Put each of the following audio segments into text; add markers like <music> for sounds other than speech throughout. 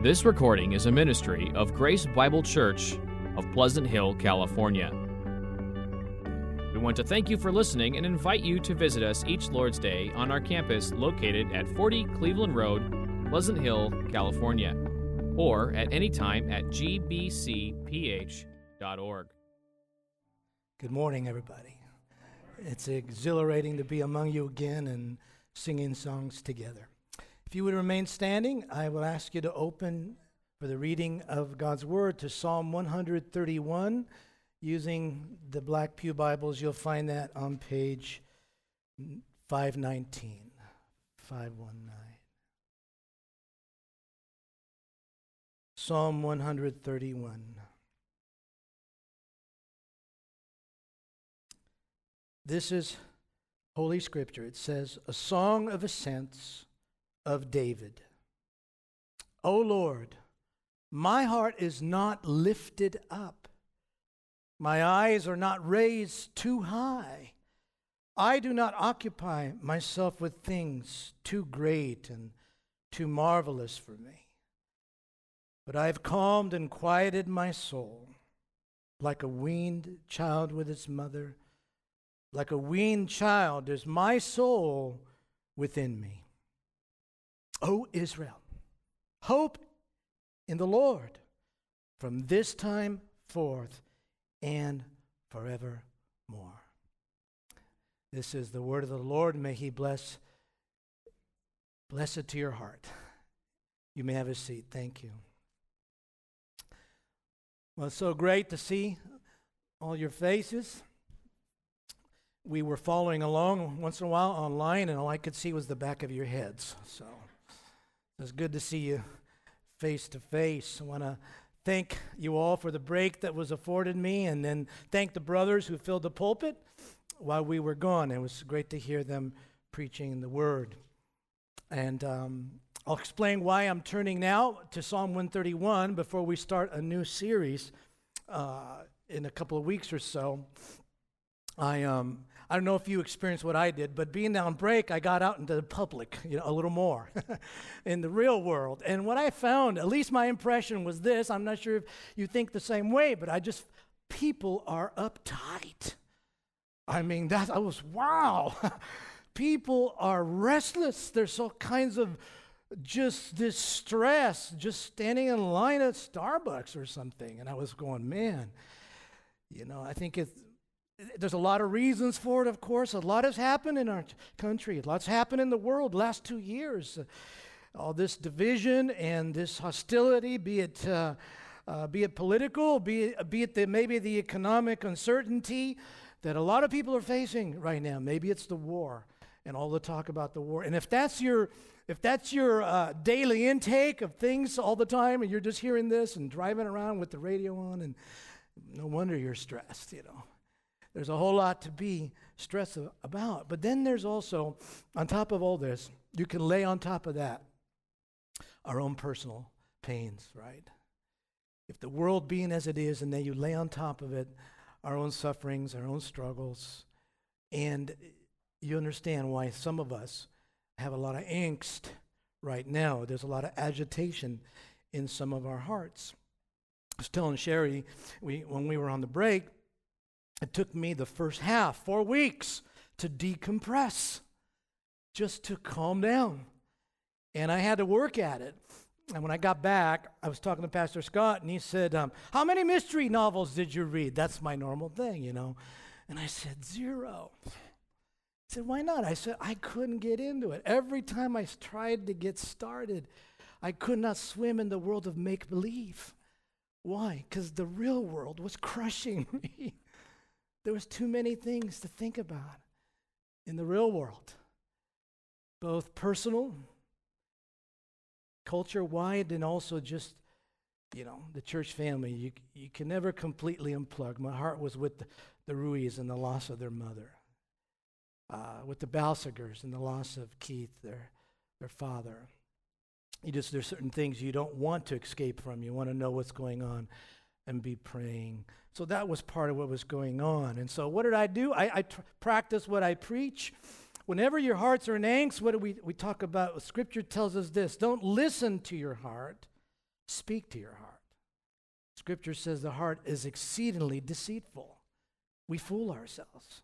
This recording is a ministry of Grace Bible Church of Pleasant Hill, California. We want to thank you for listening and invite you to visit us each Lord's Day on our campus located at 40 Cleveland Road, Pleasant Hill, California, or at any time at gbcph.org. Good morning, everybody. It's exhilarating to be among you again and singing songs together. If you would remain standing, I will ask you to open for the reading of God's Word to Psalm 131. Using the Black Pew Bibles, you'll find that on page 519. 519. Psalm 131. This is Holy Scripture. It says, A song of ascents of David. O Lord, my heart is not lifted up, my eyes are not raised too high. I do not occupy myself with things too great and too marvelous for me. But I have calmed and quieted my soul like a weaned child with its mother. Like a weaned child is my soul within me. O Israel, hope in the Lord from this time forth and forevermore. This is the word of the Lord. May He bless, bless it to your heart. You may have a seat. Thank you. Well, it's so great to see all your faces. We were following along once in a while online, and all I could see was the back of your heads. So. It's good to see you face to face. I want to thank you all for the break that was afforded me, and then thank the brothers who filled the pulpit while we were gone. It was great to hear them preaching the word. And um, I'll explain why I'm turning now to Psalm 131 before we start a new series uh, in a couple of weeks or so. I um, I don't know if you experienced what I did, but being on break, I got out into the public, you know, a little more <laughs> in the real world. And what I found, at least my impression was this I'm not sure if you think the same way, but I just, people are uptight. I mean, that, I was, wow. <laughs> people are restless. There's all kinds of just distress, just standing in line at Starbucks or something. And I was going, man, you know, I think it's, there's a lot of reasons for it, of course. A lot has happened in our country. A lot's happened in the world last two years. All this division and this hostility, be it, uh, uh, be it political, be it, be it the, maybe the economic uncertainty that a lot of people are facing right now. Maybe it's the war and all the talk about the war. And if that's your if that's your uh, daily intake of things all the time, and you're just hearing this and driving around with the radio on, and no wonder you're stressed, you know. There's a whole lot to be stressed about. But then there's also, on top of all this, you can lay on top of that our own personal pains, right? If the world being as it is, and then you lay on top of it our own sufferings, our own struggles, and you understand why some of us have a lot of angst right now. There's a lot of agitation in some of our hearts. I was telling Sherry we, when we were on the break it took me the first half, four weeks, to decompress, just to calm down. And I had to work at it. And when I got back, I was talking to Pastor Scott, and he said, um, How many mystery novels did you read? That's my normal thing, you know. And I said, Zero. He said, Why not? I said, I couldn't get into it. Every time I tried to get started, I could not swim in the world of make believe. Why? Because the real world was crushing <laughs> me. There was too many things to think about in the real world, both personal, culture wide, and also just, you know, the church family. You, you can never completely unplug. My heart was with the, the Ruiz and the loss of their mother, uh, with the Balsigers and the loss of Keith, their, their father. You just, there's certain things you don't want to escape from. You want to know what's going on and be praying. So that was part of what was going on. And so what did I do? I, I tr- practice what I preach. Whenever your hearts are in angst, what do we, we talk about? Scripture tells us this don't listen to your heart, speak to your heart. Scripture says the heart is exceedingly deceitful. We fool ourselves.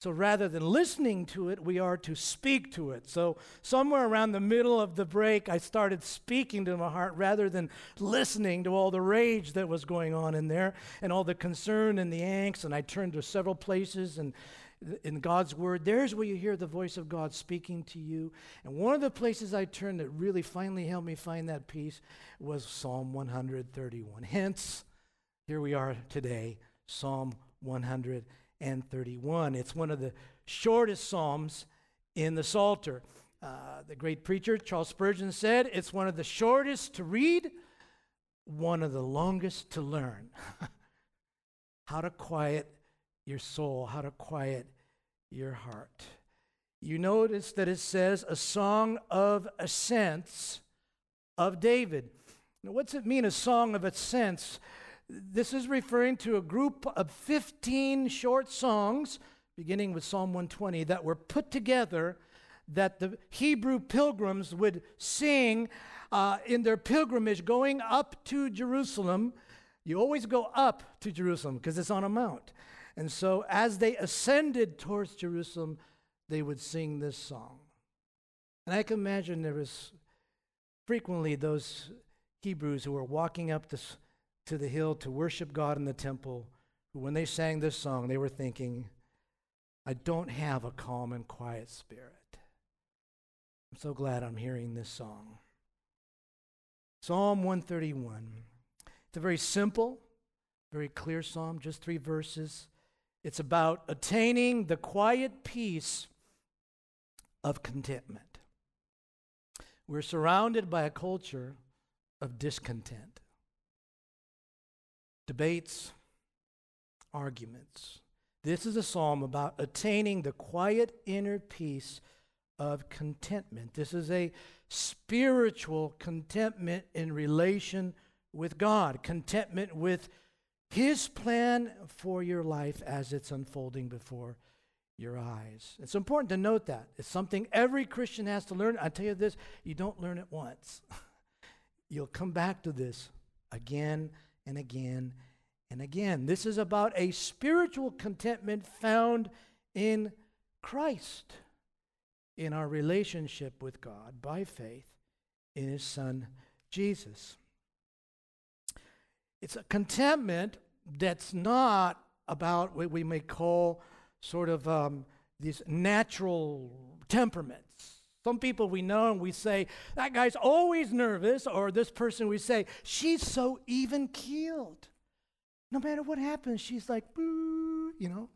So rather than listening to it, we are to speak to it. So somewhere around the middle of the break, I started speaking to my heart rather than listening to all the rage that was going on in there and all the concern and the angst. And I turned to several places and in God's word, there's where you hear the voice of God speaking to you. And one of the places I turned that really finally helped me find that peace was Psalm 131. Hence, here we are today, Psalm 131 and 31. It's one of the shortest psalms in the Psalter. Uh, the great preacher Charles Spurgeon said it's one of the shortest to read, one of the longest to learn. <laughs> how to quiet your soul, how to quiet your heart. You notice that it says a song of ascents of David. Now, what's it mean, a song of ascents? This is referring to a group of 15 short songs, beginning with Psalm 120, that were put together that the Hebrew pilgrims would sing uh, in their pilgrimage going up to Jerusalem. You always go up to Jerusalem because it's on a mount. And so as they ascended towards Jerusalem, they would sing this song. And I can imagine there was frequently those Hebrews who were walking up this to the hill to worship God in the temple, who, when they sang this song, they were thinking, I don't have a calm and quiet spirit. I'm so glad I'm hearing this song. Psalm 131. It's a very simple, very clear psalm, just three verses. It's about attaining the quiet peace of contentment. We're surrounded by a culture of discontent debates, arguments. This is a psalm about attaining the quiet inner peace of contentment. This is a spiritual contentment in relation with God, contentment with His plan for your life as it's unfolding before your eyes. It's important to note that. It's something every Christian has to learn. I tell you this you don't learn it once, <laughs> you'll come back to this again and again and again. This is about a spiritual contentment found in Christ, in our relationship with God by faith in His Son Jesus. It's a contentment that's not about what we may call sort of um, these natural temperaments. Some people we know and we say, that guy's always nervous, or this person we say, she's so even keeled. No matter what happens, she's like, boo, you know,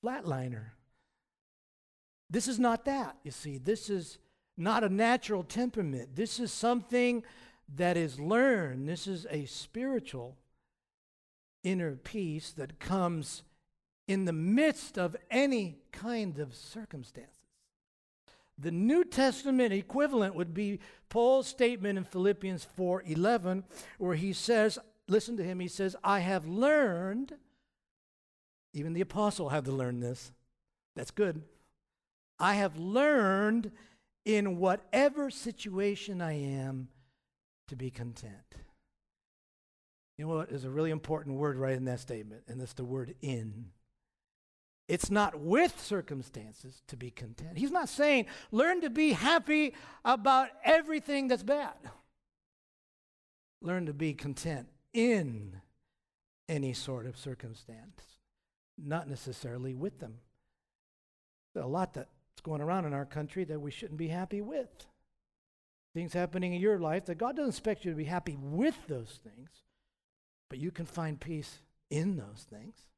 flatliner. This is not that, you see. This is not a natural temperament. This is something that is learned. This is a spiritual inner peace that comes in the midst of any kind of circumstances. The New Testament equivalent would be Paul's statement in Philippians 4:11 where he says, listen to him, he says, "I have learned even the apostle had to learn this. That's good. I have learned in whatever situation I am to be content. You know what is a really important word right in that statement, and that's the word in. It's not with circumstances to be content. He's not saying learn to be happy about everything that's bad. Learn to be content in any sort of circumstance, not necessarily with them. There's a lot that's going around in our country that we shouldn't be happy with. Things happening in your life that God doesn't expect you to be happy with those things, but you can find peace in those things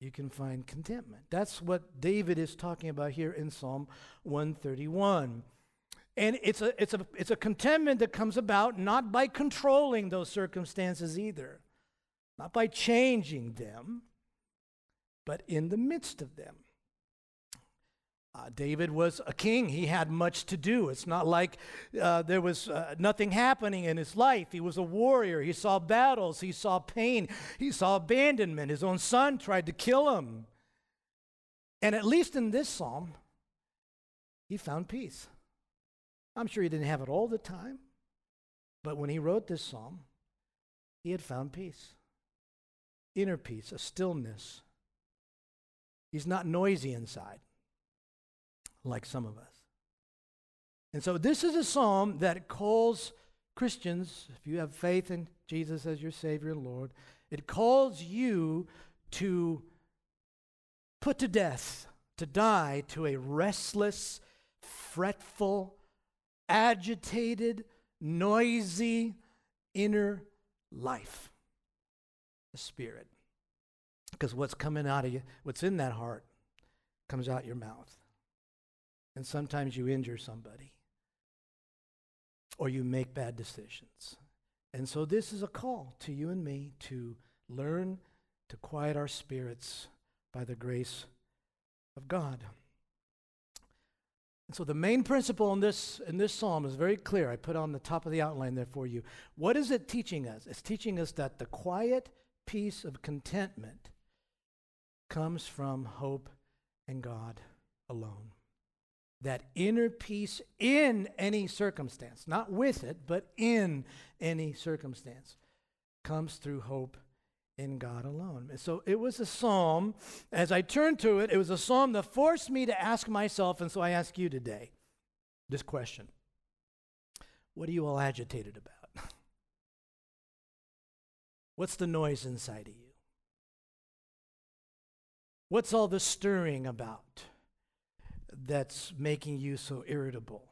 you can find contentment. That's what David is talking about here in Psalm 131. And it's a, it's, a, it's a contentment that comes about not by controlling those circumstances either, not by changing them, but in the midst of them. Uh, David was a king. He had much to do. It's not like uh, there was uh, nothing happening in his life. He was a warrior. He saw battles. He saw pain. He saw abandonment. His own son tried to kill him. And at least in this psalm, he found peace. I'm sure he didn't have it all the time, but when he wrote this psalm, he had found peace inner peace, a stillness. He's not noisy inside like some of us. And so this is a psalm that calls Christians, if you have faith in Jesus as your Savior and Lord, it calls you to put to death, to die to a restless, fretful, agitated, noisy inner life. The Spirit. Because what's coming out of you, what's in that heart, comes out your mouth. And sometimes you injure somebody or you make bad decisions. And so this is a call to you and me to learn to quiet our spirits by the grace of God. And so the main principle in this in this psalm is very clear. I put on the top of the outline there for you. What is it teaching us? It's teaching us that the quiet peace of contentment comes from hope in God alone. That inner peace in any circumstance, not with it, but in any circumstance, comes through hope in God alone. And so it was a psalm, as I turned to it, it was a psalm that forced me to ask myself, and so I ask you today this question What are you all agitated about? <laughs> What's the noise inside of you? What's all the stirring about that's making you so irritable?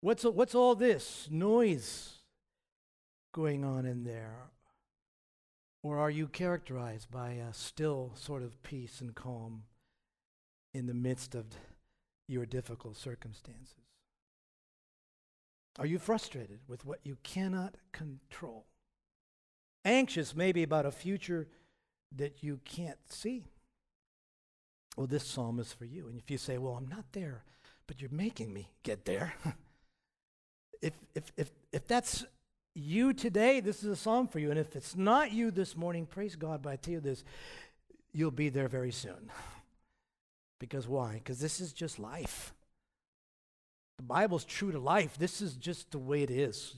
What's, what's all this noise going on in there? Or are you characterized by a still sort of peace and calm in the midst of your difficult circumstances? Are you frustrated with what you cannot control? Anxious maybe about a future that you can't see? Well, this psalm is for you. And if you say, Well, I'm not there, but you're making me get there. <laughs> if, if, if, if that's you today, this is a psalm for you. And if it's not you this morning, praise God. But I tell you this, you'll be there very soon. <laughs> because why? Because this is just life. The Bible's true to life. This is just the way it is.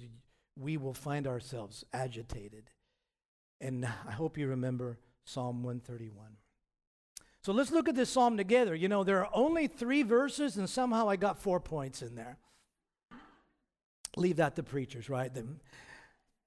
We will find ourselves agitated. And I hope you remember Psalm 131. So let's look at this psalm together. You know, there are only three verses, and somehow I got four points in there. Leave that to preachers, right?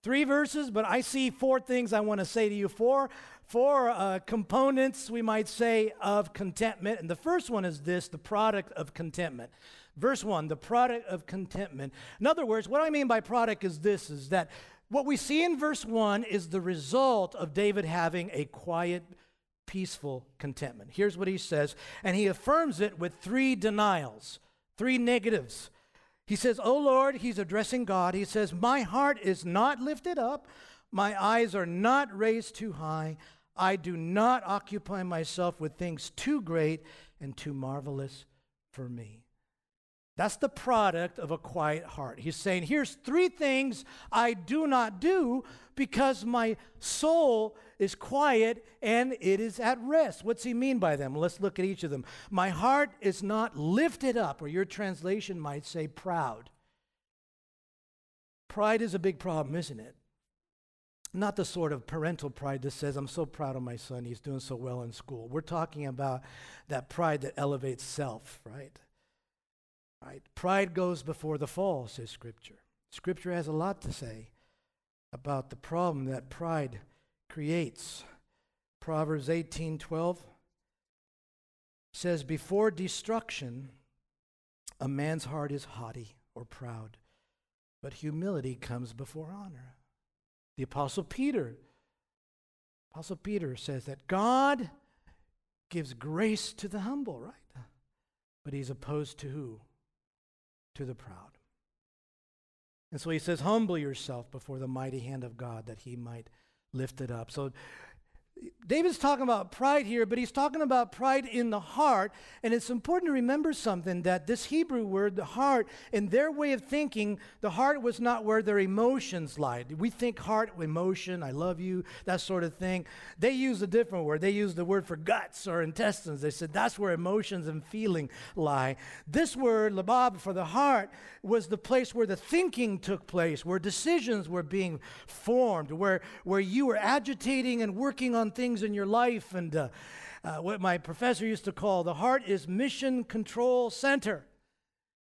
Three verses, but I see four things I want to say to you. Four, four uh, components, we might say, of contentment. And the first one is this the product of contentment. Verse one, the product of contentment. In other words, what I mean by product is this is that what we see in verse one is the result of David having a quiet, peaceful contentment. Here's what he says, and he affirms it with three denials, three negatives. He says, Oh Lord, he's addressing God. He says, My heart is not lifted up, my eyes are not raised too high. I do not occupy myself with things too great and too marvelous for me. That's the product of a quiet heart. He's saying, Here's three things I do not do because my soul is quiet and it is at rest. What's he mean by them? Let's look at each of them. My heart is not lifted up, or your translation might say proud. Pride is a big problem, isn't it? Not the sort of parental pride that says, I'm so proud of my son, he's doing so well in school. We're talking about that pride that elevates self, right? Right? Pride goes before the fall, says Scripture. Scripture has a lot to say about the problem that pride creates. Proverbs 18:12 says before destruction a man's heart is haughty or proud, but humility comes before honor. The apostle Peter Apostle Peter says that God gives grace to the humble, right? But he's opposed to who? To the proud. And so he says, Humble yourself before the mighty hand of God that he might lift it up. So David's talking about pride here, but he's talking about pride in the heart. And it's important to remember something that this Hebrew word, the heart, in their way of thinking, the heart was not where their emotions lied. We think heart, emotion, I love you, that sort of thing. They use a different word. They use the word for guts or intestines. They said that's where emotions and feeling lie. This word, labab, for the heart, was the place where the thinking took place, where decisions were being formed, where, where you were agitating and working on things in your life. And uh, uh, what my professor used to call the heart is mission control center.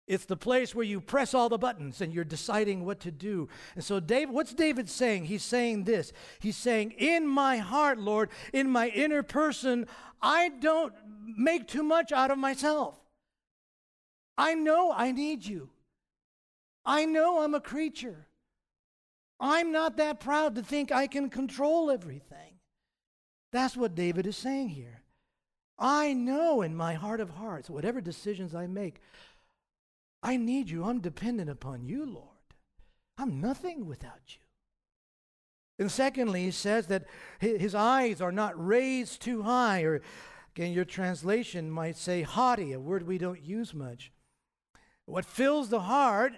It's the place where you press all the buttons and you're deciding what to do. And so, David, what's David saying? He's saying this. He's saying, In my heart, Lord, in my inner person, I don't make too much out of myself. I know I need you. I know I'm a creature. I'm not that proud to think I can control everything. That's what David is saying here. I know in my heart of hearts, whatever decisions I make, I need you. I'm dependent upon you, Lord. I'm nothing without you. And secondly, he says that his eyes are not raised too high, or again, your translation might say haughty, a word we don't use much. What fills the heart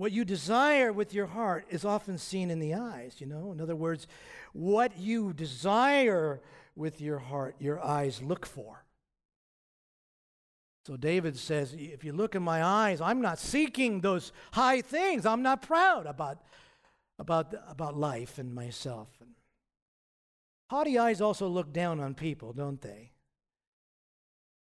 what you desire with your heart is often seen in the eyes, you know? In other words, what you desire with your heart, your eyes look for. So David says, if you look in my eyes, I'm not seeking those high things. I'm not proud about, about, about life and myself. And haughty eyes also look down on people, don't they?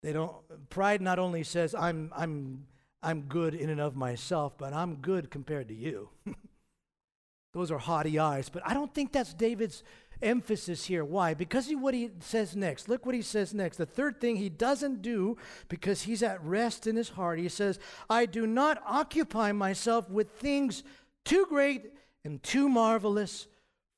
They don't pride not only says I'm I'm I'm good in and of myself, but I'm good compared to you. <laughs> Those are haughty eyes. But I don't think that's David's emphasis here. Why? Because of what he says next. Look what he says next. The third thing he doesn't do because he's at rest in his heart. He says, I do not occupy myself with things too great and too marvelous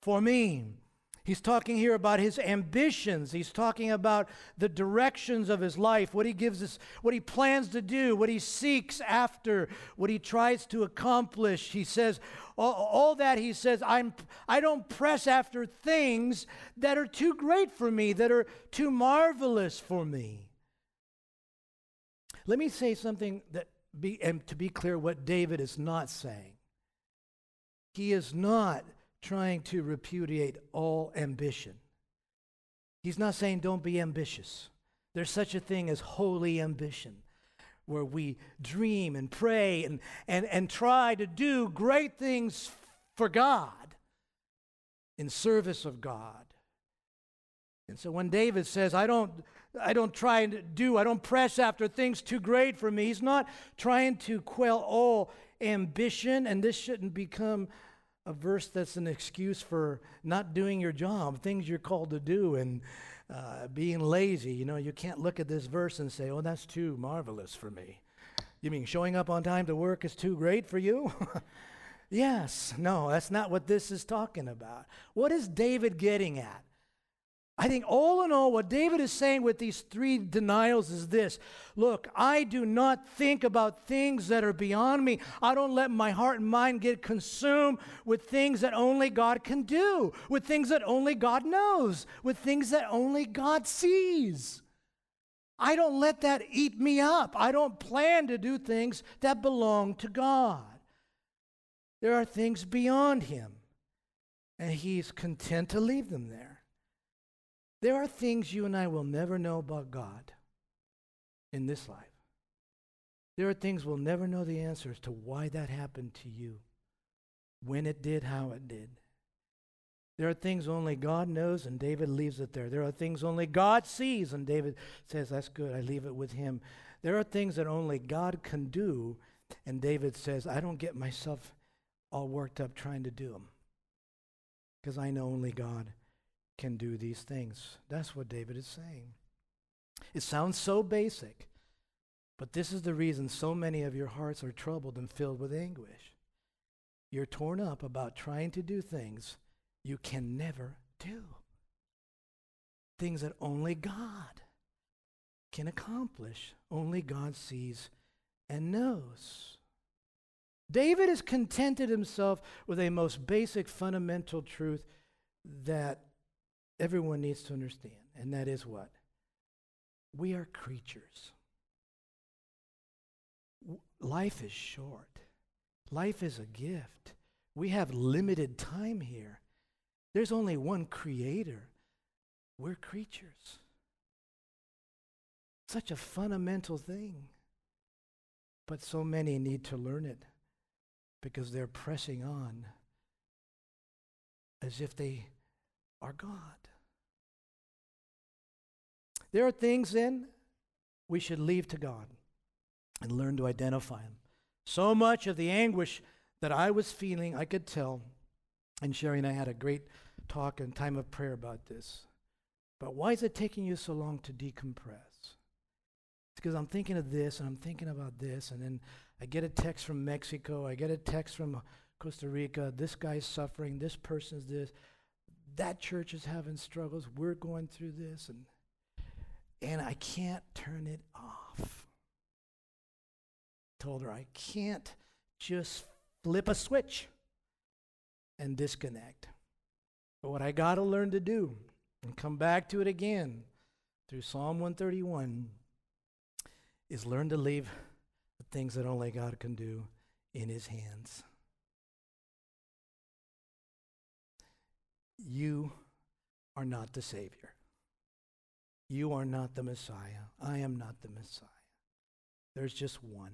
for me. He's talking here about his ambitions. He's talking about the directions of his life, what he gives us, what he plans to do, what he seeks after, what he tries to accomplish. He says, all, all, that he says, I'm, I don't press after things that are too great for me, that are too marvelous for me. Let me say something that be, and to be clear, what David is not saying. He is not trying to repudiate all ambition. He's not saying don't be ambitious. There's such a thing as holy ambition, where we dream and pray and, and, and try to do great things for God in service of God. And so when David says, I don't, I don't try and do, I don't press after things too great for me, he's not trying to quell all ambition, and this shouldn't become a verse that's an excuse for not doing your job, things you're called to do, and uh, being lazy. You know, you can't look at this verse and say, oh, that's too marvelous for me. You mean showing up on time to work is too great for you? <laughs> yes, no, that's not what this is talking about. What is David getting at? I think all in all, what David is saying with these three denials is this Look, I do not think about things that are beyond me. I don't let my heart and mind get consumed with things that only God can do, with things that only God knows, with things that only God sees. I don't let that eat me up. I don't plan to do things that belong to God. There are things beyond Him, and He's content to leave them there. There are things you and I will never know about God in this life. There are things we'll never know the answers to why that happened to you, when it did, how it did. There are things only God knows, and David leaves it there. There are things only God sees, and David says, That's good, I leave it with him. There are things that only God can do, and David says, I don't get myself all worked up trying to do them because I know only God can do these things. That's what David is saying. It sounds so basic, but this is the reason so many of your hearts are troubled and filled with anguish. You're torn up about trying to do things you can never do, things that only God can accomplish, only God sees and knows. David has contented himself with a most basic fundamental truth that everyone needs to understand, and that is what? We are creatures. Life is short. Life is a gift. We have limited time here. There's only one creator. We're creatures. Such a fundamental thing. But so many need to learn it because they're pressing on as if they are God. There are things then we should leave to God and learn to identify them. So much of the anguish that I was feeling, I could tell, and Sherry and I had a great talk and time of prayer about this. But why is it taking you so long to decompress? It's because I'm thinking of this and I'm thinking about this, and then I get a text from Mexico, I get a text from Costa Rica, this guy's suffering, this person's this, that church is having struggles, we're going through this, and and I can't turn it off. Told her I can't just flip a switch and disconnect. But what I got to learn to do and come back to it again through Psalm 131 is learn to leave the things that only God can do in his hands. You are not the Savior. You are not the Messiah. I am not the Messiah. There's just one.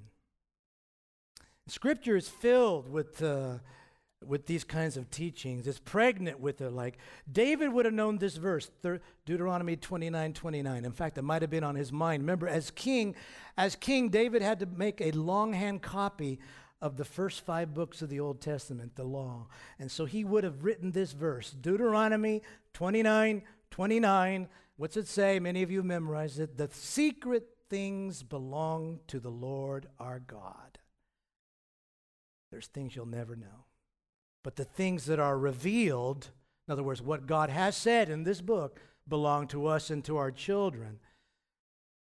Scripture is filled with, uh, with these kinds of teachings. It's pregnant with it. Like David would have known this verse, Deuteronomy 29 29. In fact, it might have been on his mind. Remember, as king, as king, David had to make a longhand copy of the first five books of the Old Testament, the law. And so he would have written this verse, Deuteronomy 29 29. What's it say? Many of you memorized it. The secret things belong to the Lord our God. There's things you'll never know. But the things that are revealed, in other words, what God has said in this book, belong to us and to our children.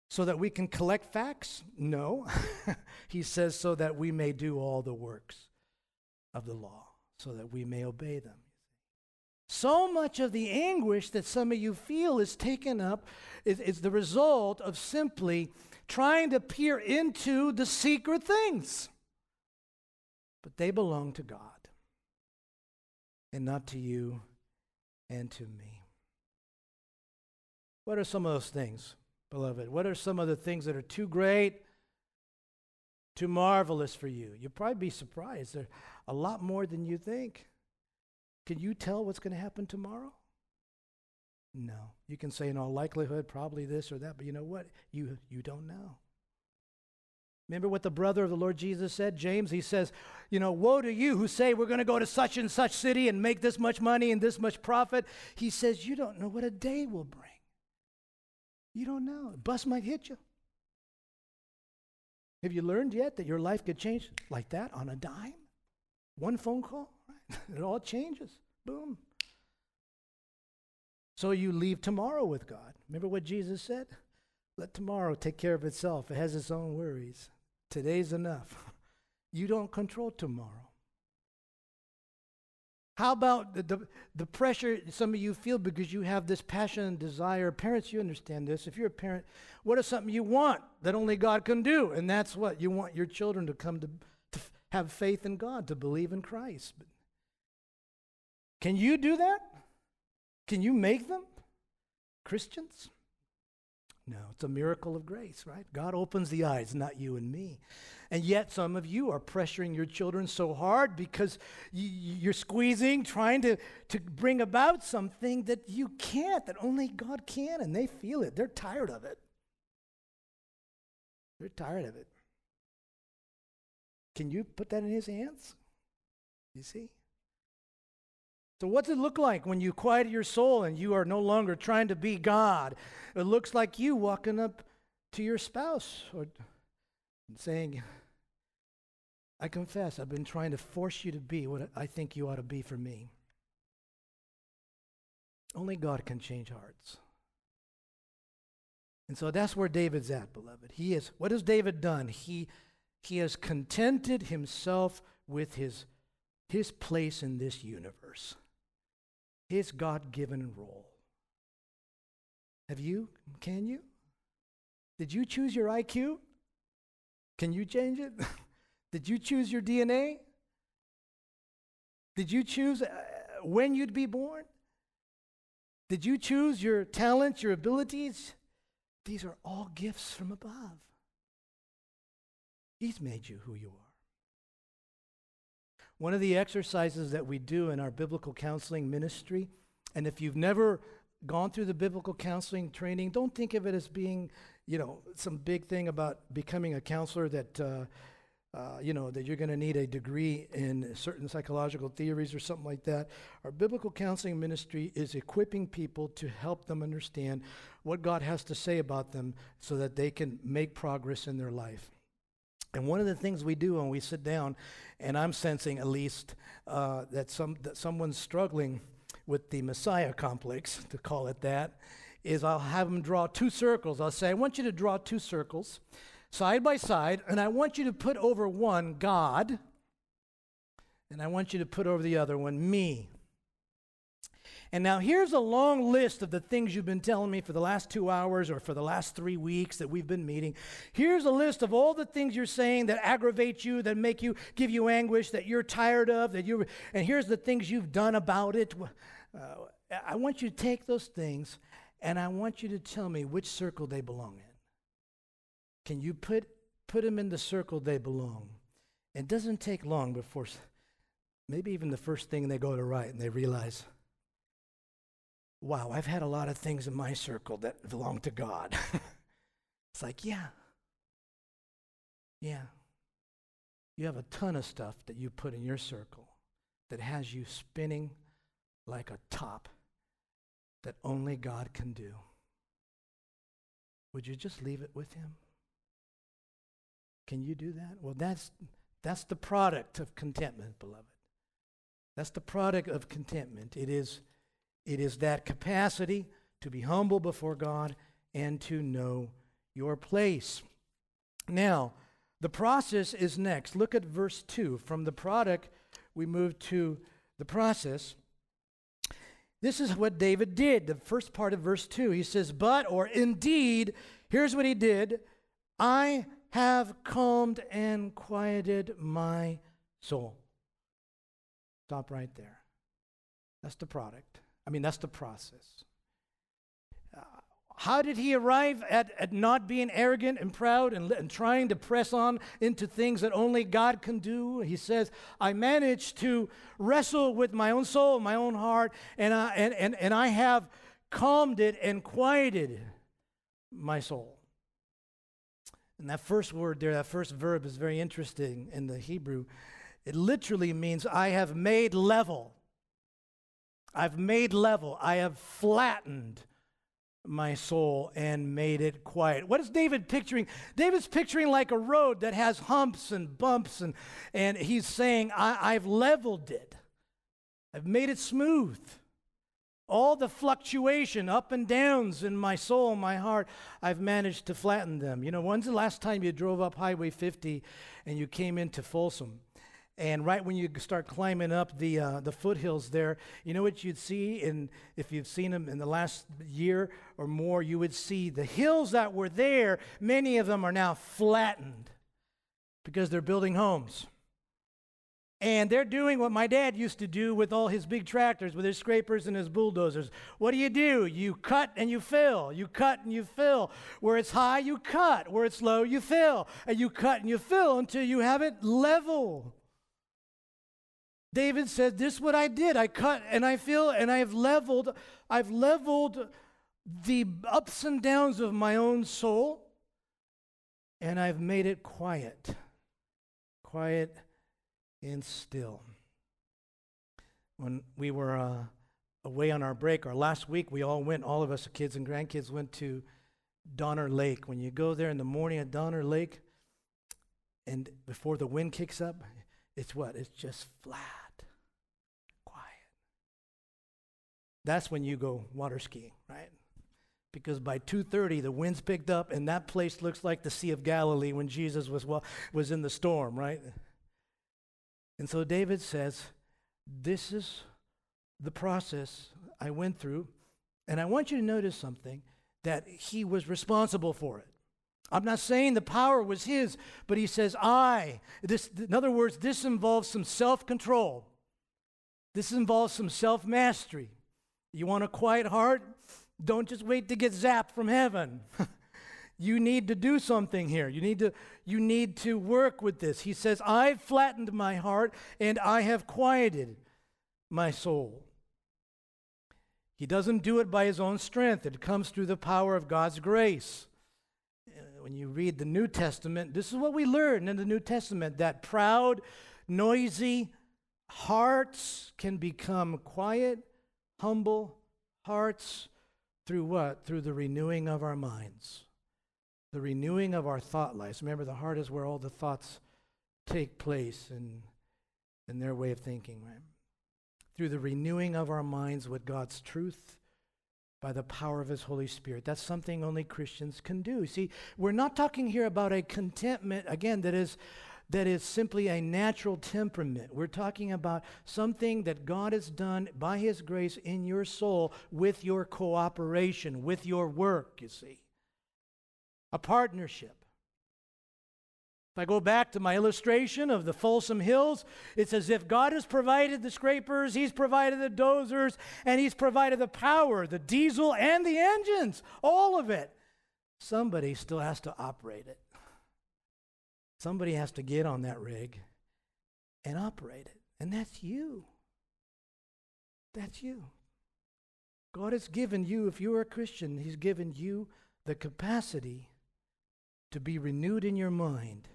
So that we can collect facts? No. <laughs> he says so that we may do all the works of the law, so that we may obey them. So much of the anguish that some of you feel is taken up, is, is the result of simply trying to peer into the secret things. But they belong to God and not to you and to me. What are some of those things, beloved? What are some of the things that are too great, too marvelous for you? You'll probably be surprised. They're a lot more than you think. Can you tell what's going to happen tomorrow? No. You can say in all likelihood, probably this or that, but you know what? You, you don't know. Remember what the brother of the Lord Jesus said, James? He says, You know, woe to you who say we're going to go to such and such city and make this much money and this much profit. He says, You don't know what a day will bring. You don't know. A bus might hit you. Have you learned yet that your life could change like that on a dime? One phone call? It all changes. Boom. So you leave tomorrow with God. Remember what Jesus said? Let tomorrow take care of itself. It has its own worries. Today's enough. <laughs> You don't control tomorrow. How about the, the, the, pressure some of you feel because you have this passion and desire? Parents, you understand this. If you're a parent, what is something you want that only God can do? And that's what you want your children to come to, to have faith in God, to believe in Christ. But can you do that? Can you make them Christians? No, it's a miracle of grace, right? God opens the eyes, not you and me. And yet, some of you are pressuring your children so hard because you're squeezing, trying to, to bring about something that you can't, that only God can, and they feel it. They're tired of it. They're tired of it. Can you put that in His hands? You see? So, what's it look like when you quiet your soul and you are no longer trying to be God? It looks like you walking up to your spouse or saying, I confess, I've been trying to force you to be what I think you ought to be for me. Only God can change hearts. And so that's where David's at, beloved. He is, what has David done? He, he has contented himself with his, his place in this universe his God given role. Have you? Can you? Did you choose your IQ? Can you change it? <laughs> Did you choose your DNA? Did you choose uh, when you'd be born? Did you choose your talents, your abilities? These are all gifts from above. He's made you who you are. One of the exercises that we do in our biblical counseling ministry, and if you've never gone through the biblical counseling training, don't think of it as being, you know, some big thing about becoming a counselor that, uh, uh, you know, that you're going to need a degree in certain psychological theories or something like that. Our biblical counseling ministry is equipping people to help them understand what God has to say about them so that they can make progress in their life. And one of the things we do when we sit down, and I'm sensing at least uh, that, some, that someone's struggling with the Messiah complex, <laughs> to call it that, is I'll have them draw two circles. I'll say, I want you to draw two circles side by side, and I want you to put over one God, and I want you to put over the other one me. And now here's a long list of the things you've been telling me for the last two hours or for the last three weeks that we've been meeting. Here's a list of all the things you're saying that aggravate you, that make you, give you anguish, that you're tired of, that you and here's the things you've done about it. Uh, I want you to take those things and I want you to tell me which circle they belong in. Can you put, put them in the circle they belong? It doesn't take long before maybe even the first thing they go to write and they realize, wow, I've had a lot of things in my circle that belong to God. <laughs> it's like, yeah. Yeah. You have a ton of stuff that you put in your circle that has you spinning like a top that only God can do. Would you just leave it with Him? Can you do that? Well, that's, that's the product of contentment, beloved. That's the product of contentment. It is it is that capacity to be humble before God and to know your place. Now, the process is next. Look at verse 2. From the product, we move to the process. This is what David did. The first part of verse 2, he says, But, or indeed, here's what he did I have calmed and quieted my soul. Stop right there. That's the product. I mean, that's the process. Uh, how did he arrive at, at not being arrogant and proud and, and trying to press on into things that only God can do? He says, I managed to wrestle with my own soul, my own heart, and I, and, and, and I have calmed it and quieted my soul. And that first word there, that first verb is very interesting in the Hebrew. It literally means I have made level. I've made level. I have flattened my soul and made it quiet. What is David picturing? David's picturing like a road that has humps and bumps, and, and he's saying, I, I've leveled it. I've made it smooth. All the fluctuation, up and downs in my soul, my heart, I've managed to flatten them. You know, when's the last time you drove up Highway 50 and you came into Folsom? And right when you start climbing up the, uh, the foothills there, you know what you'd see? And if you've seen them in the last year or more, you would see the hills that were there, many of them are now flattened because they're building homes. And they're doing what my dad used to do with all his big tractors, with his scrapers and his bulldozers. What do you do? You cut and you fill. You cut and you fill. Where it's high, you cut. Where it's low, you fill. And you cut and you fill until you have it level. David said, This is what I did. I cut and I feel and I have leveled, I've leveled the ups and downs of my own soul, and I've made it quiet. Quiet and still. When we were uh, away on our break, or last week, we all went, all of us, kids and grandkids, went to Donner Lake. When you go there in the morning at Donner Lake, and before the wind kicks up, it's what? It's just flat, quiet. That's when you go water skiing, right? Because by 2:30 the wind's picked up and that place looks like the Sea of Galilee when Jesus was well, was in the storm, right? And so David says, "This is the process I went through, and I want you to notice something that he was responsible for it. I'm not saying the power was his, but he says, I. This, in other words, this involves some self control. This involves some self mastery. You want a quiet heart? Don't just wait to get zapped from heaven. <laughs> you need to do something here. You need to, you need to work with this. He says, I've flattened my heart and I have quieted my soul. He doesn't do it by his own strength, it comes through the power of God's grace. When you read the New Testament, this is what we learn in the New Testament that proud, noisy hearts can become quiet, humble hearts through what? Through the renewing of our minds, the renewing of our thought lives. Remember, the heart is where all the thoughts take place in, in their way of thinking, right? through the renewing of our minds with God's truth by the power of His Holy Spirit. That's something only Christians can do. See, we're not talking here about a contentment, again, that is. That is simply a natural temperament. We're talking about something that God has done by His grace in your soul with your cooperation, with your work, you see. A partnership. If I go back to my illustration of the Folsom Hills, it's as if God has provided the scrapers, He's provided the dozers, and He's provided the power, the diesel, and the engines, all of it. Somebody still has to operate it. Somebody has to get on that rig and operate it. And that's you. That's you. God has given you, if you're a Christian, He's given you the capacity to be renewed in your mind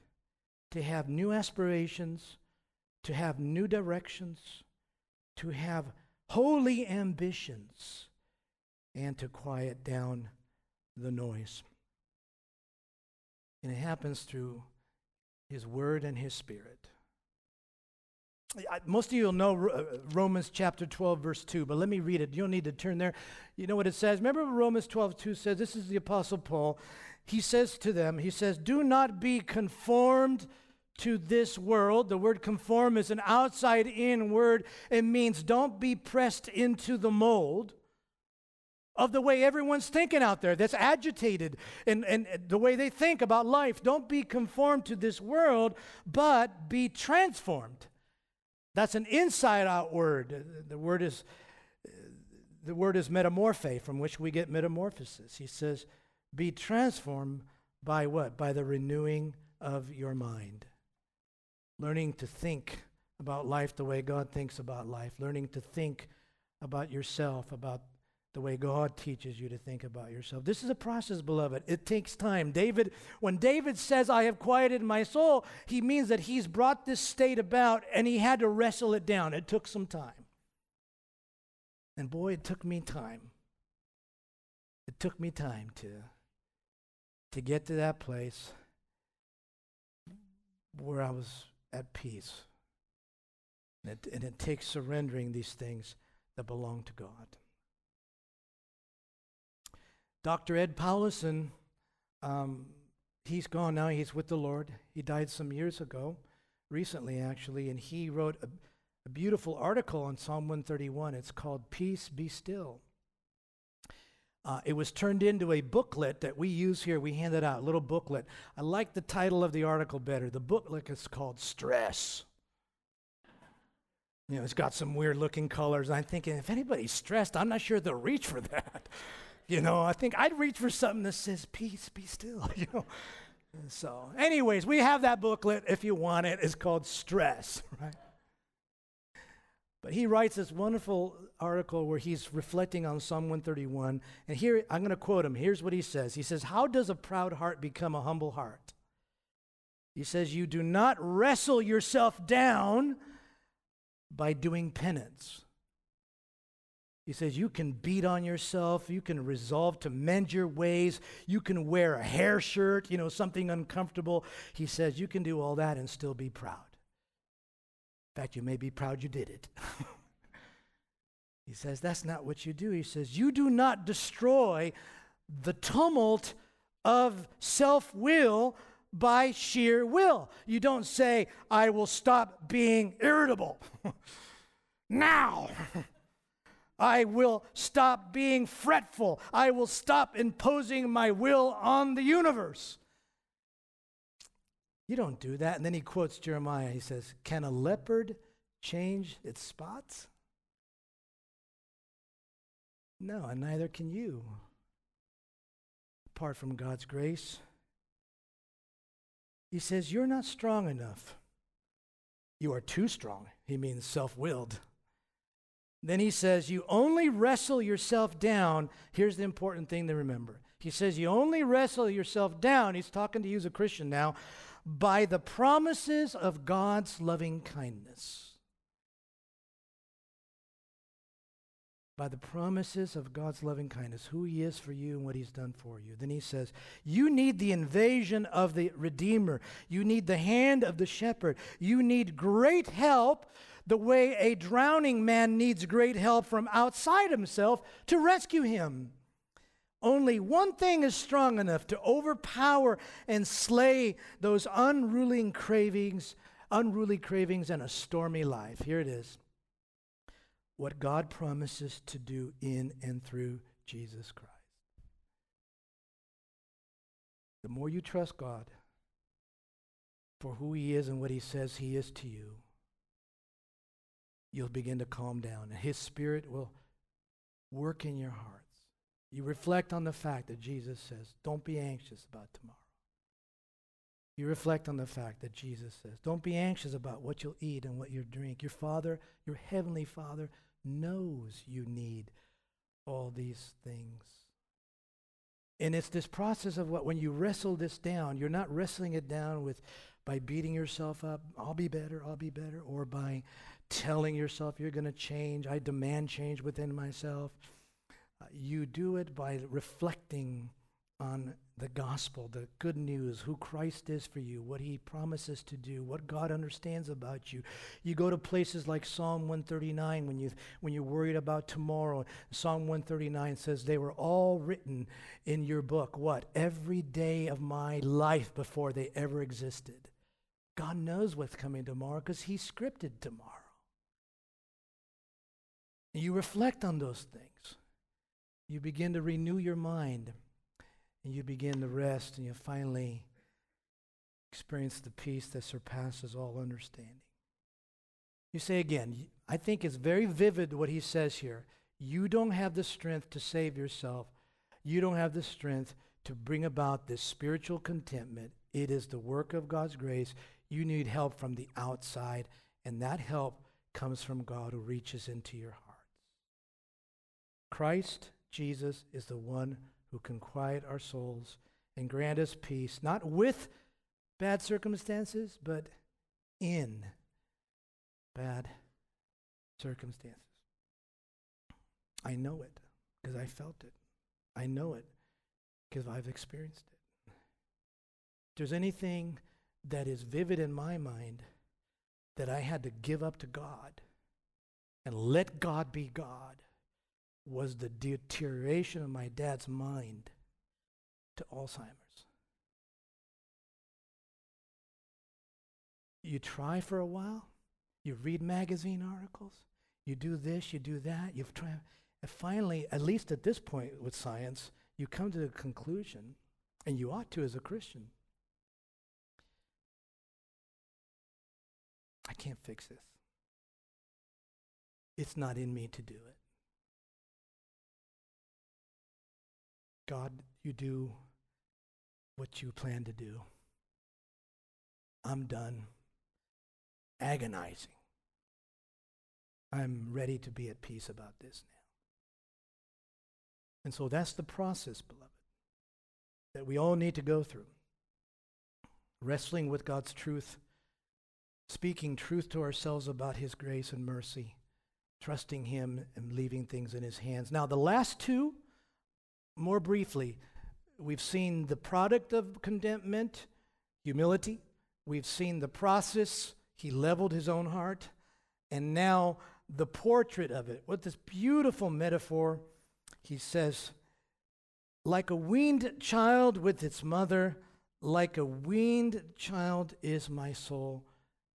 to have new aspirations, to have new directions, to have holy ambitions, and to quiet down the noise. And it happens through His Word and His Spirit. Most of you will know uh, Romans chapter 12, verse 2, but let me read it. You don't need to turn there. You know what it says? Remember Romans 12, 2 says, This is the Apostle Paul. He says to them, He says, Do not be conformed to this world. The word conform is an outside in word. It means don't be pressed into the mold of the way everyone's thinking out there that's agitated and, and the way they think about life. Don't be conformed to this world, but be transformed. That's an inside out word. The word is the word is metamorphe, from which we get metamorphosis. He says, be transformed by what? By the renewing of your mind learning to think about life the way God thinks about life, learning to think about yourself, about the way God teaches you to think about yourself. This is a process, beloved. It takes time. David, when David says, I have quieted my soul, he means that he's brought this state about and he had to wrestle it down. It took some time. And boy, it took me time. It took me time to, to get to that place where I was at peace. And it, and it takes surrendering these things that belong to God. Dr. Ed Powlison, um, he's gone now. He's with the Lord. He died some years ago, recently actually, and he wrote a, a beautiful article on Psalm 131. It's called Peace Be Still. Uh, it was turned into a booklet that we use here. We hand it out, a little booklet. I like the title of the article better. The booklet is called Stress. You know, it's got some weird looking colors. I'm thinking, if anybody's stressed, I'm not sure they'll reach for that. <laughs> You know, I think I'd reach for something that says, Peace, be still. <laughs> You know, so, anyways, we have that booklet if you want it. It's called Stress, <laughs> right? But he writes this wonderful article where he's reflecting on Psalm 131. And here, I'm going to quote him. Here's what he says He says, How does a proud heart become a humble heart? He says, You do not wrestle yourself down by doing penance. He says, You can beat on yourself. You can resolve to mend your ways. You can wear a hair shirt, you know, something uncomfortable. He says, You can do all that and still be proud. In fact, you may be proud you did it. <laughs> he says, That's not what you do. He says, You do not destroy the tumult of self will by sheer will. You don't say, I will stop being irritable <laughs> now. <laughs> I will stop being fretful. I will stop imposing my will on the universe. You don't do that. And then he quotes Jeremiah. He says, Can a leopard change its spots? No, and neither can you. Apart from God's grace, he says, You're not strong enough. You are too strong. He means self willed. Then he says, You only wrestle yourself down. Here's the important thing to remember. He says, You only wrestle yourself down. He's talking to you as a Christian now by the promises of God's loving kindness. By the promises of God's loving kindness, who He is for you and what He's done for you. Then He says, You need the invasion of the Redeemer. You need the hand of the shepherd. You need great help the way a drowning man needs great help from outside himself to rescue him. Only one thing is strong enough to overpower and slay those unruly cravings, unruly cravings and a stormy life. Here it is. What God promises to do in and through Jesus Christ. The more you trust God for who He is and what He says He is to you, you'll begin to calm down. And His Spirit will work in your heart you reflect on the fact that Jesus says, Don't be anxious about tomorrow. You reflect on the fact that Jesus says, Don't be anxious about what you'll eat and what you'll drink. Your Father, your Heavenly Father, knows you need all these things. And it's this process of what, when you wrestle this down, you're not wrestling it down with by beating yourself up, I'll be better, I'll be better, or by telling yourself you're going to change, I demand change within myself you do it by reflecting on the gospel, the good news, who Christ is for you, what he promises to do, what God understands about you. You go to places like Psalm 139 when you when you're worried about tomorrow. Psalm 139 says they were all written in your book, what? Every day of my life before they ever existed. God knows what's coming tomorrow because he scripted tomorrow. You reflect on those things you begin to renew your mind and you begin to rest and you finally experience the peace that surpasses all understanding. You say again, I think it's very vivid what he says here. You don't have the strength to save yourself. You don't have the strength to bring about this spiritual contentment. It is the work of God's grace. You need help from the outside, and that help comes from God who reaches into your hearts. Christ Jesus is the one who can quiet our souls and grant us peace, not with bad circumstances, but in bad circumstances. I know it because I felt it. I know it because I've experienced it. If there's anything that is vivid in my mind that I had to give up to God and let God be God, was the deterioration of my dad's mind to Alzheimer's. You try for a while, you read magazine articles, you do this, you do that, you've tried, and finally, at least at this point with science, you come to the conclusion, and you ought to as a Christian. I can't fix this. It's not in me to do it. God, you do what you plan to do. I'm done agonizing. I'm ready to be at peace about this now. And so that's the process, beloved, that we all need to go through. Wrestling with God's truth, speaking truth to ourselves about His grace and mercy, trusting Him and leaving things in His hands. Now, the last two more briefly, we've seen the product of contentment, humility. We've seen the process, he leveled his own heart. And now the portrait of it. What this beautiful metaphor, he says, like a weaned child with its mother, like a weaned child is my soul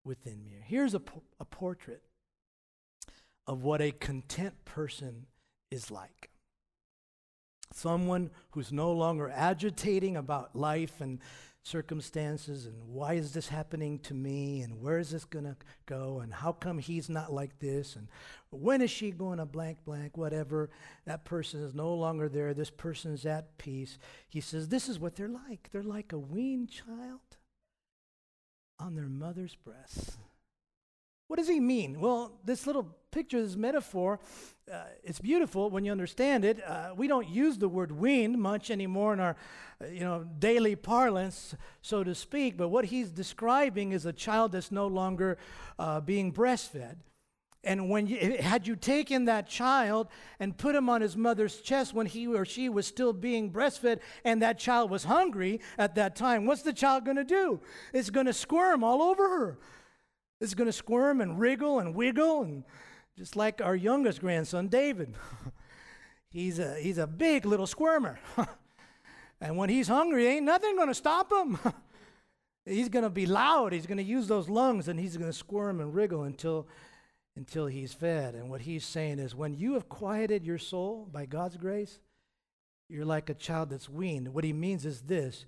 within me. Here's a, a portrait of what a content person is like. Someone who's no longer agitating about life and circumstances and why is this happening to me and where is this going to go and how come he's not like this and when is she going to blank blank whatever. That person is no longer there. This person is at peace. He says this is what they're like. They're like a weaned child on their mother's breast. What does he mean? Well, this little picture, this metaphor, uh, it's beautiful when you understand it. Uh, we don't use the word weaned much anymore in our, uh, you know, daily parlance, so to speak. But what he's describing is a child that's no longer uh, being breastfed. And when you, had you taken that child and put him on his mother's chest when he or she was still being breastfed, and that child was hungry at that time, what's the child going to do? It's going to squirm all over her. It's going to squirm and wriggle and wiggle, and just like our youngest grandson, David. <laughs> he's, a, he's a big little squirmer. <laughs> and when he's hungry, ain't nothing going to stop him. <laughs> he's going to be loud. He's going to use those lungs, and he's going to squirm and wriggle until, until he's fed. And what he's saying is when you have quieted your soul by God's grace, you're like a child that's weaned. What he means is this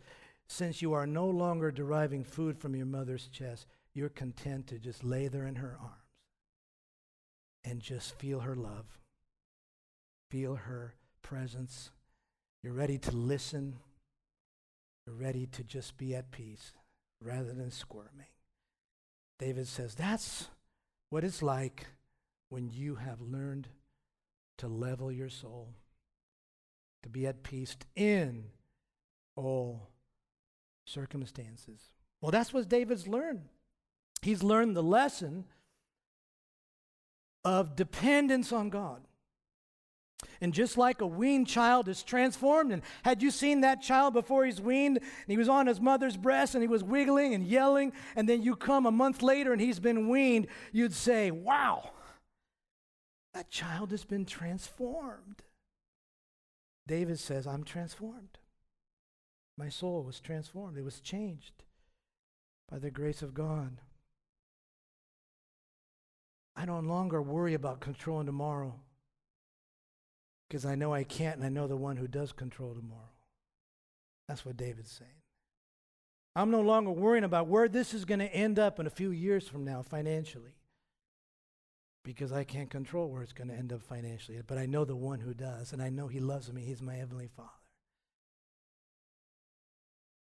since you are no longer deriving food from your mother's chest, you're content to just lay there in her arms and just feel her love, feel her presence. You're ready to listen. You're ready to just be at peace rather than squirming. David says that's what it's like when you have learned to level your soul, to be at peace in all circumstances. Well, that's what David's learned. He's learned the lesson of dependence on God. And just like a weaned child is transformed, and had you seen that child before he's weaned, and he was on his mother's breast and he was wiggling and yelling, and then you come a month later and he's been weaned, you'd say, Wow, that child has been transformed. David says, I'm transformed. My soul was transformed, it was changed by the grace of God. I no longer worry about controlling tomorrow because I know I can't and I know the one who does control tomorrow. That's what David's saying. I'm no longer worrying about where this is going to end up in a few years from now financially because I can't control where it's going to end up financially. But I know the one who does, and I know he loves me. He's my Heavenly Father.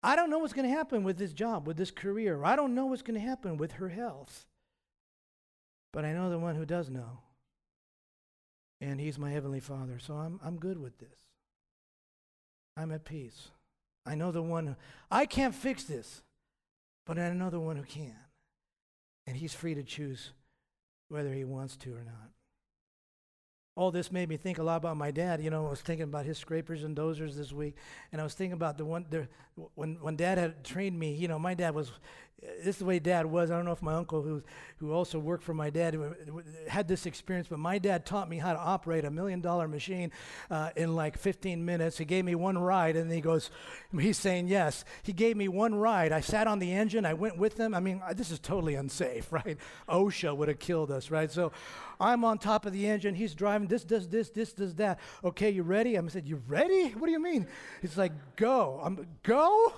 I don't know what's going to happen with this job, with this career. I don't know what's going to happen with her health. But I know the one who does know. And he's my heavenly Father. So I'm, I'm good with this. I'm at peace. I know the one who, I can't fix this, but I know the one who can. And he's free to choose whether he wants to or not all this made me think a lot about my dad. You know, I was thinking about his scrapers and dozers this week, and I was thinking about the one the, when when Dad had trained me. You know, my dad was this is the way Dad was. I don't know if my uncle, who who also worked for my dad, had this experience, but my dad taught me how to operate a million dollar machine uh, in like 15 minutes. He gave me one ride, and he goes, he's saying yes. He gave me one ride. I sat on the engine. I went with him. I mean, this is totally unsafe, <laughs> right? OSHA would have killed us, right? So. I'm on top of the engine. He's driving. This does this. This does that. Okay, you ready? I said, you ready? What do you mean? He's like, go. I'm go.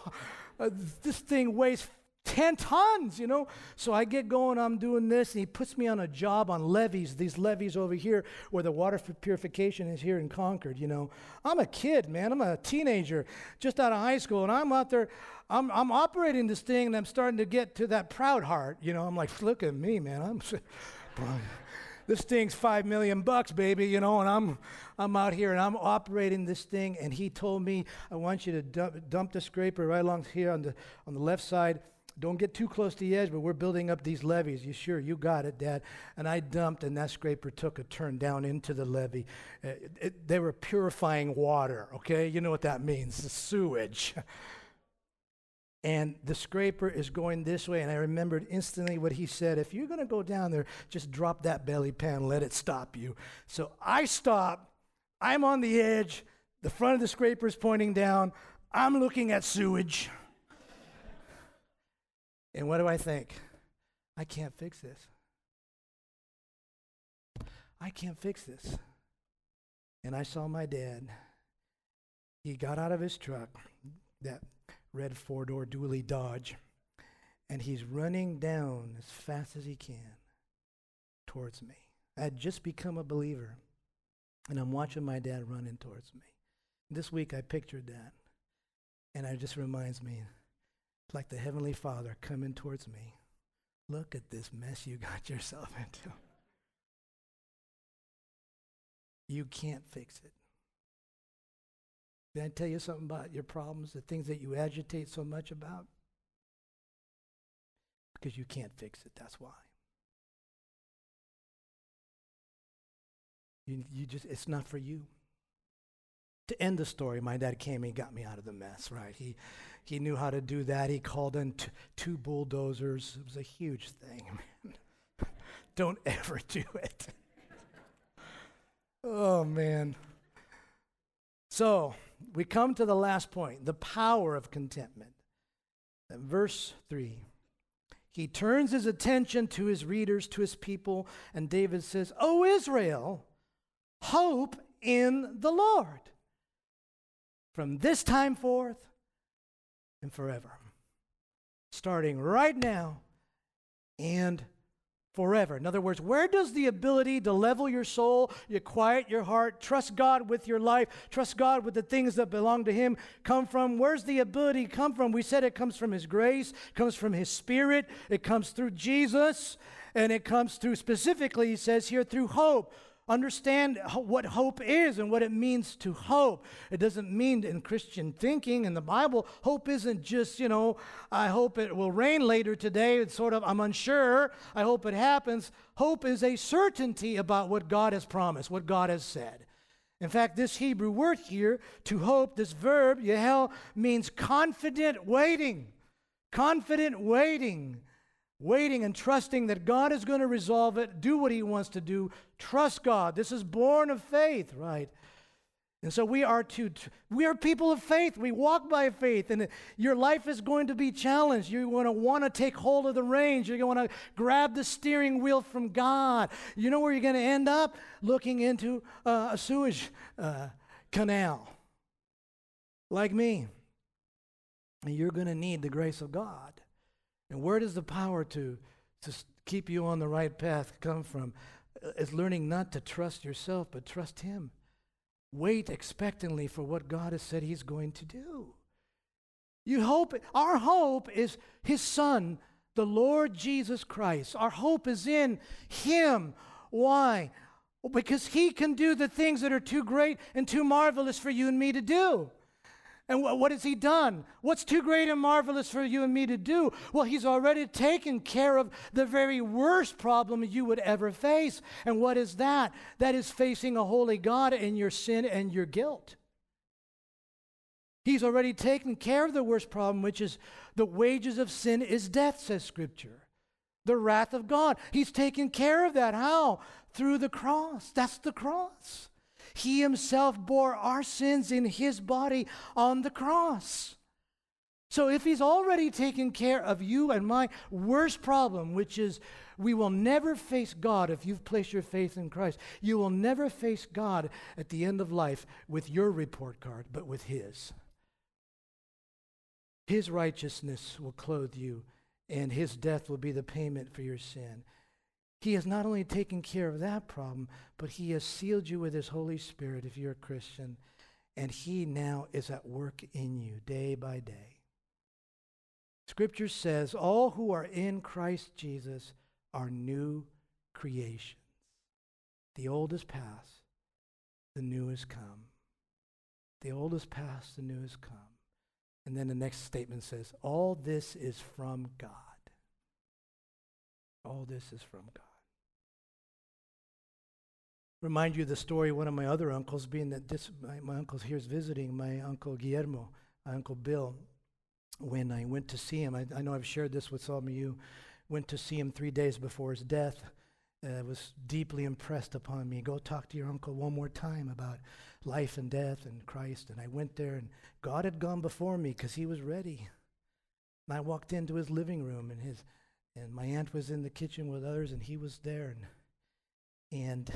Uh, this thing weighs 10 tons, you know? So I get going, I'm doing this, and he puts me on a job on levees, these levees over here where the water purification is here in Concord, you know? I'm a kid, man. I'm a teenager just out of high school, and I'm out there, I'm, I'm operating this thing, and I'm starting to get to that proud heart, you know? I'm like, look at me, man. I'm <laughs> this thing's five million bucks, baby, you know, and I'm, I'm out here and I'm operating this thing. And he told me, I want you to dump, dump the scraper right along here on the, on the left side. Don't get too close to the edge, but we're building up these levees. You sure? You got it, Dad. And I dumped, and that scraper took a turn down into the levee. Uh, it, they were purifying water, okay? You know what that means the sewage. <laughs> and the scraper is going this way. And I remembered instantly what he said if you're going to go down there, just drop that belly pan, let it stop you. So I stop. I'm on the edge. The front of the scraper is pointing down. I'm looking at sewage. And what do I think? I can't fix this. I can't fix this. and I saw my dad. He got out of his truck, that red four door dually Dodge, and he's running down as fast as he can towards me. I had just become a believer, and I'm watching my dad running towards me. This week I pictured that, and it just reminds me like the Heavenly Father coming towards me. Look at this mess you got <laughs> yourself into. You can't fix it. Did I tell you something about your problems, the things that you agitate so much about? Because you can't fix it, that's why. You, you just, it's not for you. To end the story, my dad came and got me out of the mess, right? He, he knew how to do that. He called in t- two bulldozers. It was a huge thing, <laughs> man. Don't ever do it. <laughs> oh, man. So, we come to the last point the power of contentment. verse 3. He turns his attention to his readers, to his people, and David says, O Israel, hope in the Lord from this time forth and forever. Starting right now and forever. In other words, where does the ability to level your soul, you quiet your heart, trust God with your life, trust God with the things that belong to Him come from? Where's the ability come from? We said it comes from His grace, comes from His Spirit, it comes through Jesus, and it comes through specifically, He says here, through hope understand what hope is and what it means to hope. It doesn't mean in Christian thinking in the Bible, hope isn't just, you know, I hope it will rain later today. It's sort of, I'm unsure. I hope it happens. Hope is a certainty about what God has promised, what God has said. In fact, this Hebrew word here, to hope, this verb, yehel, means confident waiting. Confident waiting waiting and trusting that God is going to resolve it, do what He wants to do. Trust God. This is born of faith, right? And so we are to, we are people of faith. We walk by faith, and your life is going to be challenged. You're going to want to take hold of the reins. You're going to grab the steering wheel from God. You know where you're going to end up? Looking into uh, a sewage uh, canal, like me. And you're going to need the grace of God. And where does the power to, to keep you on the right path come from? Uh, it's learning not to trust yourself, but trust Him. Wait expectantly for what God has said He's going to do. You hope, our hope is His Son, the Lord Jesus Christ. Our hope is in Him. Why? Because He can do the things that are too great and too marvelous for you and me to do. And wh- what has he done? What's too great and marvelous for you and me to do? Well, he's already taken care of the very worst problem you would ever face. And what is that? That is facing a holy God and your sin and your guilt. He's already taken care of the worst problem, which is the wages of sin is death, says Scripture. The wrath of God. He's taken care of that. How? Through the cross. That's the cross. He himself bore our sins in his body on the cross. So if he's already taken care of you and my worst problem, which is we will never face God if you've placed your faith in Christ. You will never face God at the end of life with your report card, but with his. His righteousness will clothe you, and his death will be the payment for your sin. He has not only taken care of that problem, but He has sealed you with His Holy Spirit if you're a Christian. And He now is at work in you day by day. Scripture says, All who are in Christ Jesus are new creations. The old is past, the new has come. The old is past, the new has come. And then the next statement says, All this is from God. All this is from God. Remind you of the story of one of my other uncles, being that this, my, my uncle here's visiting, my uncle Guillermo, my uncle Bill. When I went to see him, I, I know I've shared this with some of you, went to see him three days before his death. Uh, was deeply impressed upon me. Go talk to your uncle one more time about life and death and Christ. And I went there, and God had gone before me because he was ready. And I walked into his living room, and his and my aunt was in the kitchen with others, and he was there. And, and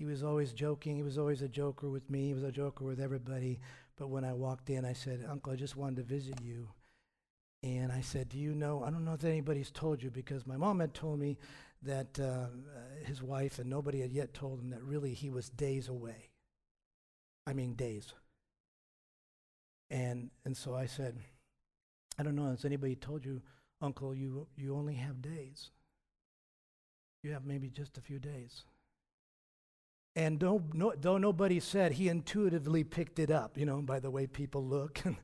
he was always joking. He was always a joker with me. He was a joker with everybody. But when I walked in, I said, Uncle, I just wanted to visit you. And I said, Do you know? I don't know if anybody's told you because my mom had told me that uh, his wife and nobody had yet told him that really he was days away. I mean, days. And, and so I said, I don't know, has anybody told you, Uncle, you, you only have days? You have maybe just a few days. And though, no, though nobody said, he intuitively picked it up, you know, by the way people look <laughs> and,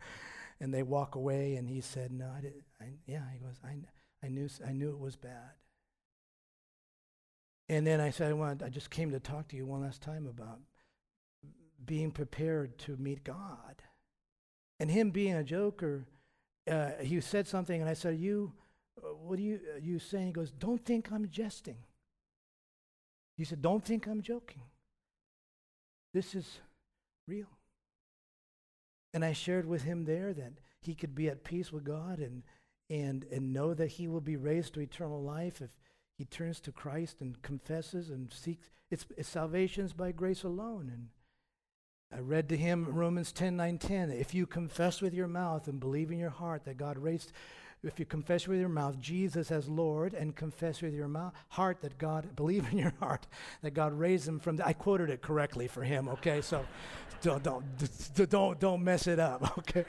and they walk away. And he said, No, I didn't. I, yeah, he goes, I, I, knew, I knew it was bad. And then I said, I, wanted, I just came to talk to you one last time about being prepared to meet God. And him being a joker, uh, he said something, and I said, "You, uh, what are you uh, you saying?" He goes, "Don't think I'm jesting." He said, "Don't think I'm joking. This is real." And I shared with him there that he could be at peace with God and and and know that he will be raised to eternal life if he turns to Christ and confesses and seeks. It's, it's salvation's by grace alone, and I read to him Romans 10 9 10. If you confess with your mouth and believe in your heart that God raised, if you confess with your mouth Jesus as Lord and confess with your mouth, heart that God, <laughs> believe in your heart that God raised him from the, I quoted it correctly for him, okay? So don't, don't, don't, don't mess it up, <laughs> okay?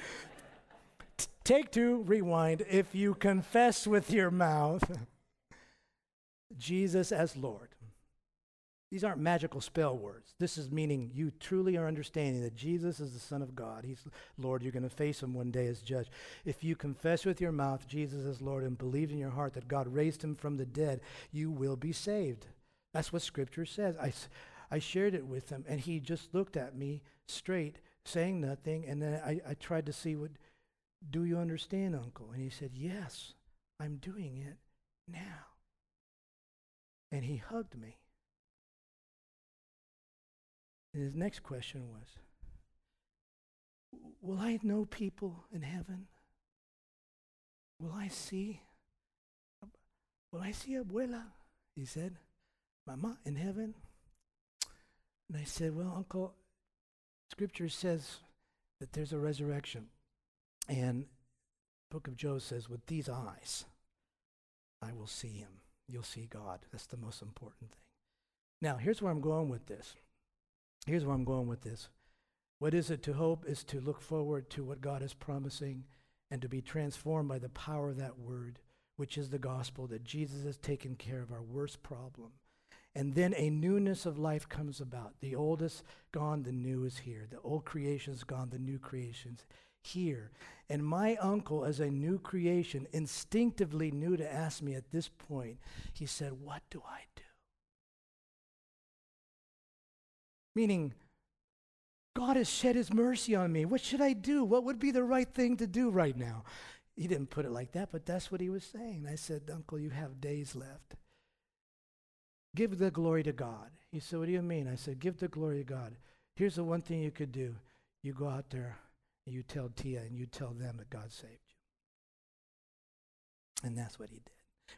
Take two, rewind. If you confess with your mouth <laughs> Jesus as Lord these aren't magical spell words. This is meaning you truly are understanding that Jesus is the Son of God. He's Lord. You're going to face him one day as judge. If you confess with your mouth Jesus is Lord and believe in your heart that God raised him from the dead, you will be saved. That's what Scripture says. I, I shared it with him, and he just looked at me straight, saying nothing. And then I, I tried to see what, do you understand, Uncle? And he said, Yes, I'm doing it now. And he hugged me. And his next question was, Will I know people in heaven? Will I see? Will I see abuela? He said, Mama in heaven? And I said, Well, Uncle, Scripture says that there's a resurrection. And book of Job says, With these eyes, I will see him. You'll see God. That's the most important thing. Now, here's where I'm going with this. Here's where I'm going with this. What is it to hope is to look forward to what God is promising and to be transformed by the power of that word, which is the gospel that Jesus has taken care of our worst problem. And then a newness of life comes about. The old is gone, the new is here. The old creation's gone, the new creation's here. And my uncle, as a new creation, instinctively knew to ask me at this point, he said, What do I do? Meaning, God has shed his mercy on me. What should I do? What would be the right thing to do right now? He didn't put it like that, but that's what he was saying. I said, Uncle, you have days left. Give the glory to God. He said, What do you mean? I said, Give the glory to God. Here's the one thing you could do you go out there and you tell Tia and you tell them that God saved you. And that's what he did.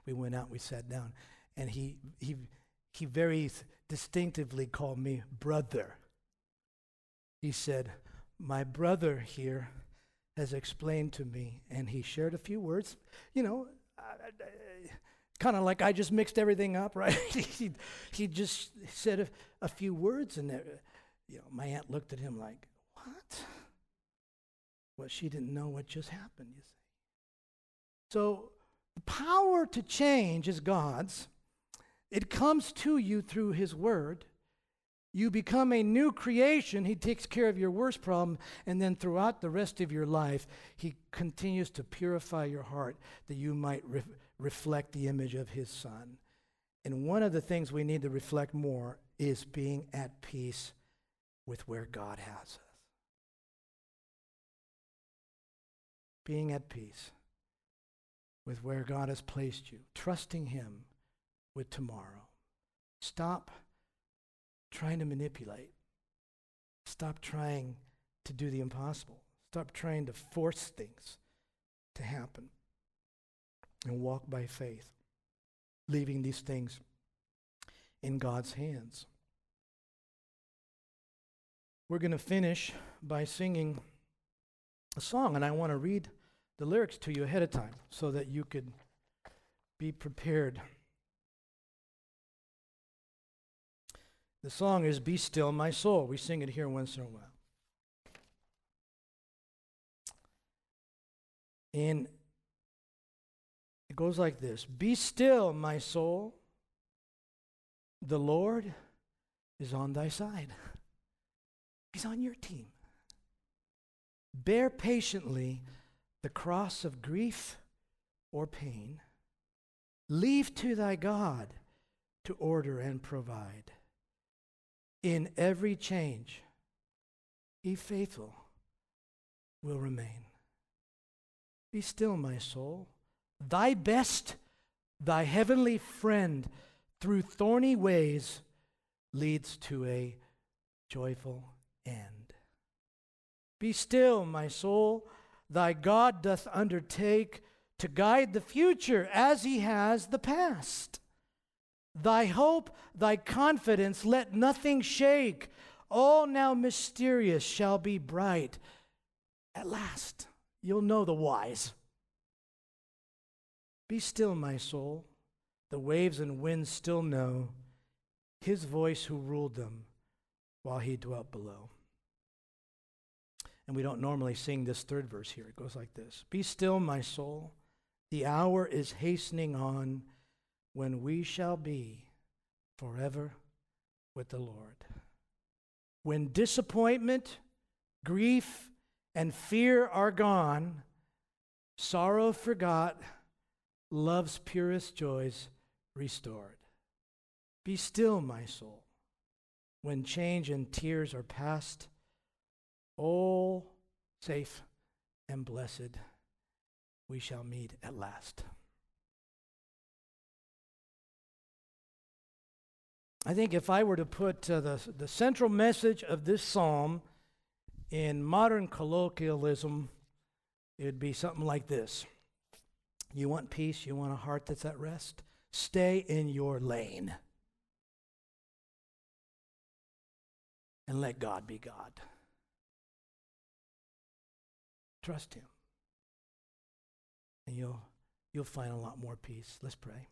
We went out, we sat down, and he, he, he very distinctively called me brother. He said, My brother here has explained to me, and he shared a few words, you know, kind of like I just mixed everything up, <laughs> right? he, he just said a, a few words, and there, you know, my aunt looked at him like, What? Well, she didn't know what just happened, you see. So, the power to change is God's. It comes to you through His Word. You become a new creation. He takes care of your worst problem. And then throughout the rest of your life, He continues to purify your heart that you might re- reflect the image of His Son. And one of the things we need to reflect more is being at peace with where God has us. Being at peace with where God has placed you, trusting Him with tomorrow. Stop trying to manipulate. Stop trying to do the impossible. Stop trying to force things to happen. And walk by faith, leaving these things in God's hands. we're going to finish by singing a song, and I want to read the lyrics to you ahead of time so that you could be prepared. The song is Be Still My Soul. We sing it here once in a while. And it goes like this Be still, my soul. The Lord is on thy side, <laughs> He's on your team. Bear patiently the cross of grief or pain. Leave to thy God to order and provide. In every change, He faithful will remain. Be still, my soul. Thy best, thy heavenly friend, through thorny ways leads to a joyful end. Be still, my soul. Thy God doth undertake to guide the future as he has the past. Thy hope, thy confidence, let nothing shake. All now mysterious shall be bright. At last, you'll know the wise. Be still, my soul. The waves and winds still know his voice who ruled them while he dwelt below. And we don't normally sing this third verse here. It goes like this Be still, my soul. The hour is hastening on when we shall be forever with the Lord. When disappointment, grief, and fear are gone, sorrow forgot, love's purest joys restored. Be still, my soul. When change and tears are past, all safe and blessed, we shall meet at last. I think if I were to put uh, the, the central message of this psalm in modern colloquialism, it would be something like this You want peace, you want a heart that's at rest? Stay in your lane. And let God be God. Trust Him. And you'll, you'll find a lot more peace. Let's pray.